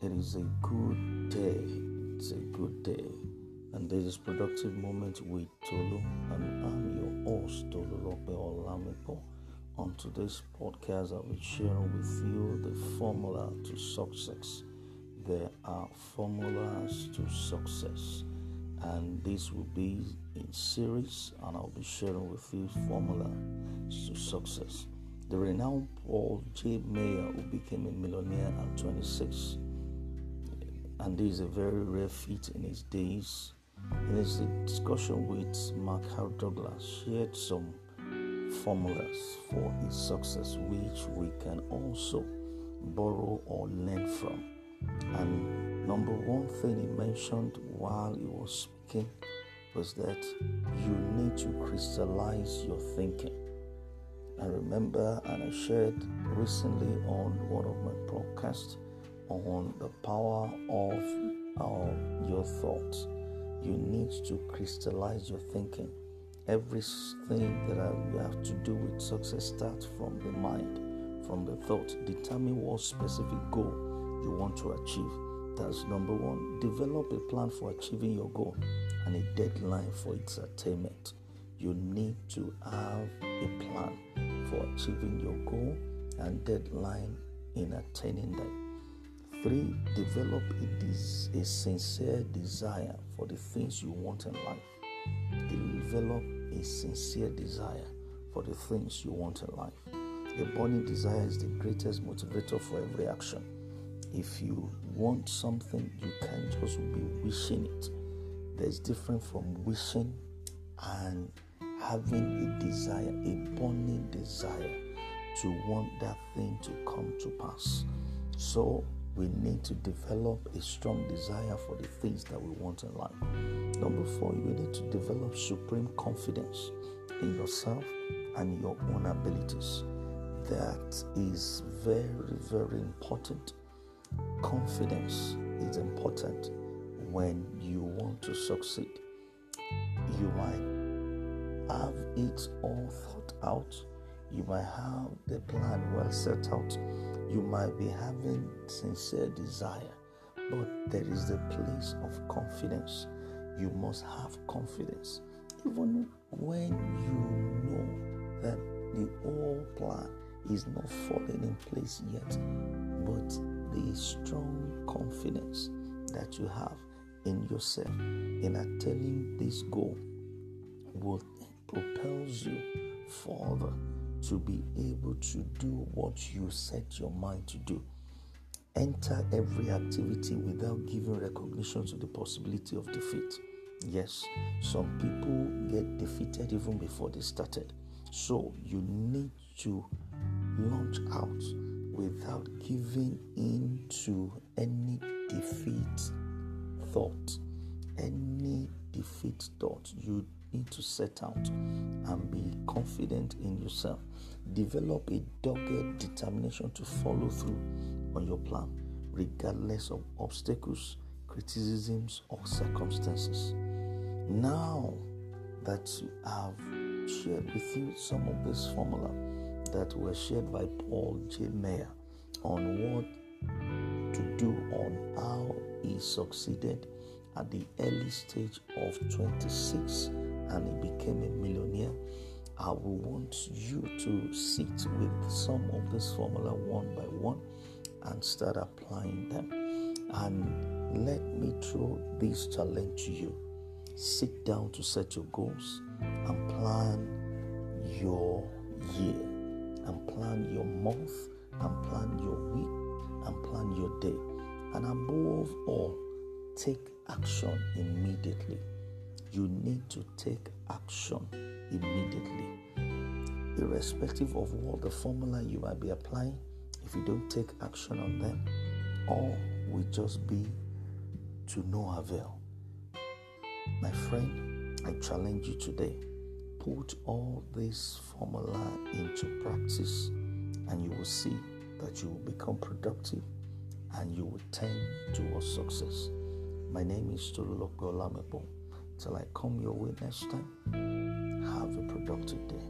It is a good day. It's a good day. And this is Productive Moment with Tolu, and I'm your host, Tolulope Olamipo. On today's podcast, I'll be sharing with you the formula to success. There are formulas to success, and this will be in series, and I'll be sharing with you formula to success. The renowned Paul J. Meyer, who became a millionaire at 26, and this is a very rare feat in his days. In his discussion with Mark Howard Douglas, shared some formulas for his success, which we can also borrow or learn from. And number one thing he mentioned while he was speaking was that you need to crystallize your thinking. I remember, and I shared recently on one of my podcasts on the power of our, your thoughts. You need to crystallize your thinking. Everything that you have to do with success starts from the mind, from the thought. Determine what specific goal you want to achieve. That's number one. Develop a plan for achieving your goal and a deadline for its attainment. You need to have a plan for achieving your goal and deadline in attaining that. Three, develop a, des- a sincere desire for the things you want in life. Develop a sincere desire for the things you want in life. A burning desire is the greatest motivator for every action. If you want something, you can't just be wishing it. There's different from wishing and having a desire, a burning desire to want that thing to come to pass. So we need to develop a strong desire for the things that we want in life. Number four, you need to develop supreme confidence in yourself and your own abilities. That is very, very important. Confidence is important when you want to succeed. You might have it all thought out, you might have the plan well set out you might be having sincere desire, but there is the place of confidence. You must have confidence. Even when you know that the whole plan is not falling in place yet, but the strong confidence that you have in yourself in attaining this goal will propels you further to be able to do what you set your mind to do. Enter every activity without giving recognition to the possibility of defeat. Yes, some people get defeated even before they started. So you need to launch out without giving in to any defeat thought. Any defeat thought. You need to set out and be confident in yourself. Develop a dogged determination to follow through on your plan, regardless of obstacles, criticisms, or circumstances. Now that you have shared with you some of this formula that were shared by Paul J. Meyer on what to do on how he succeeded at the early stage of 26 and he I will want you to sit with some of this formula one by one and start applying them. And let me throw this challenge to you. Sit down to set your goals and plan your year, and plan your month, and plan your week, and plan your day. And above all, take action immediately you need to take action immediately. Irrespective of what the formula you might be applying, if you don't take action on them, all will just be to no avail. My friend, I challenge you today. Put all this formula into practice, and you will see that you will become productive and you will tend towards success. My name is Tolulope Olamipo. Till I come your way next time, have a productive day.